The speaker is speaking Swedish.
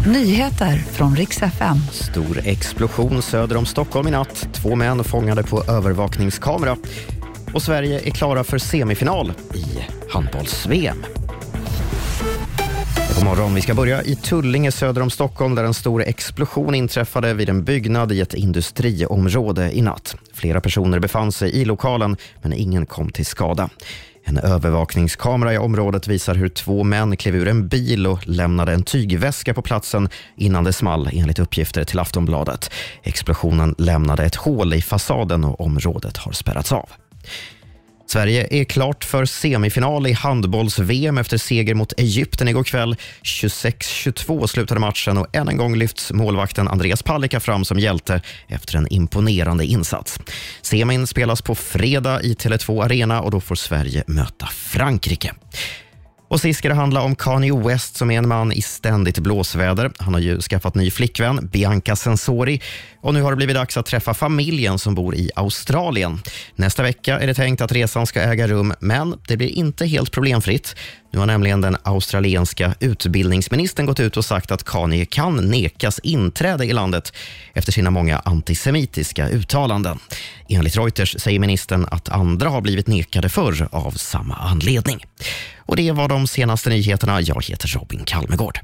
Nyheter från riks FM. Stor explosion söder om Stockholm i natt. Två män fångade på övervakningskamera. Och Sverige är klara för semifinal i handbolls-VM. God morgon. Vi ska börja i Tullinge söder om Stockholm där en stor explosion inträffade vid en byggnad i ett industriområde i natt. Flera personer befann sig i lokalen men ingen kom till skada. En övervakningskamera i området visar hur två män klev ur en bil och lämnade en tygväska på platsen innan det small enligt uppgifter till Aftonbladet. Explosionen lämnade ett hål i fasaden och området har spärrats av. Sverige är klart för semifinal i handbolls-VM efter seger mot Egypten igår kväll. 26-22 slutade matchen och än en gång lyfts målvakten Andreas Palicka fram som hjälte efter en imponerande insats. Semin spelas på fredag i Tele2 Arena och då får Sverige möta Frankrike. Och sist ska det handla om Kanye West som är en man i ständigt blåsväder. Han har ju skaffat ny flickvän, Bianca Sensori. Och nu har det blivit dags att träffa familjen som bor i Australien. Nästa vecka är det tänkt att resan ska äga rum, men det blir inte helt problemfritt. Nu har nämligen den australienska utbildningsministern gått ut och sagt att Kanye kan nekas inträde i landet efter sina många antisemitiska uttalanden. Enligt Reuters säger ministern att andra har blivit nekade förr av samma anledning. Och Det var de senaste nyheterna. Jag heter Robin Kalmegård.